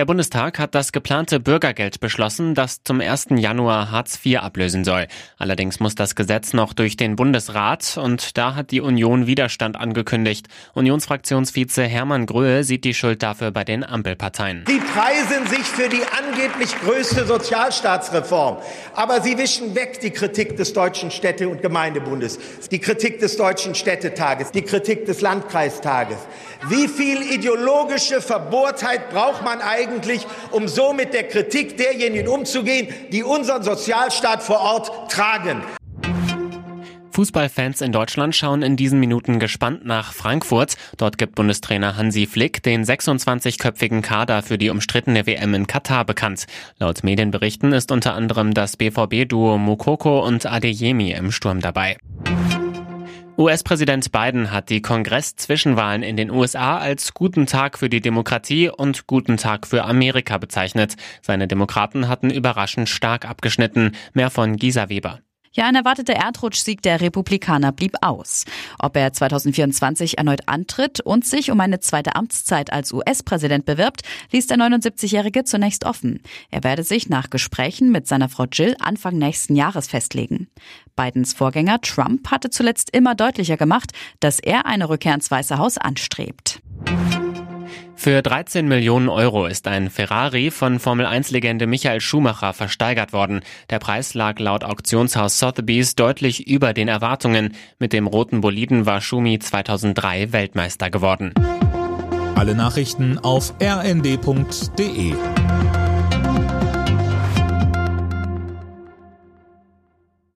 Der Bundestag hat das geplante Bürgergeld beschlossen, das zum 1. Januar Hartz IV ablösen soll. Allerdings muss das Gesetz noch durch den Bundesrat und da hat die Union Widerstand angekündigt. Unionsfraktionsvize Hermann Gröhe sieht die Schuld dafür bei den Ampelparteien. Sie preisen sich für die angeblich größte Sozialstaatsreform, aber sie wischen weg die Kritik des Deutschen Städte- und Gemeindebundes, die Kritik des Deutschen Städtetages, die Kritik des Landkreistages. Wie viel ideologische Verbohrtheit braucht man eigentlich? Eigentlich, um so mit der Kritik derjenigen umzugehen, die unseren Sozialstaat vor Ort tragen. Fußballfans in Deutschland schauen in diesen Minuten gespannt nach Frankfurt. Dort gibt Bundestrainer Hansi Flick den 26-köpfigen Kader für die umstrittene WM in Katar bekannt. Laut Medienberichten ist unter anderem das BVB-Duo Mukoko und Adeyemi im Sturm dabei. US-Präsident Biden hat die Kongress-Zwischenwahlen in den USA als guten Tag für die Demokratie und guten Tag für Amerika bezeichnet. Seine Demokraten hatten überraschend stark abgeschnitten. Mehr von Gisa Weber. Ja, ein erwarteter Erdrutschsieg der Republikaner blieb aus. Ob er 2024 erneut antritt und sich um eine zweite Amtszeit als US-Präsident bewirbt, ließ der 79-Jährige zunächst offen. Er werde sich nach Gesprächen mit seiner Frau Jill Anfang nächsten Jahres festlegen. Bidens Vorgänger Trump hatte zuletzt immer deutlicher gemacht, dass er eine Rückkehr ins Weiße Haus anstrebt. Für 13 Millionen Euro ist ein Ferrari von Formel-1-Legende Michael Schumacher versteigert worden. Der Preis lag laut Auktionshaus Sotheby's deutlich über den Erwartungen. Mit dem roten Boliden war Schumi 2003 Weltmeister geworden. Alle Nachrichten auf rnd.de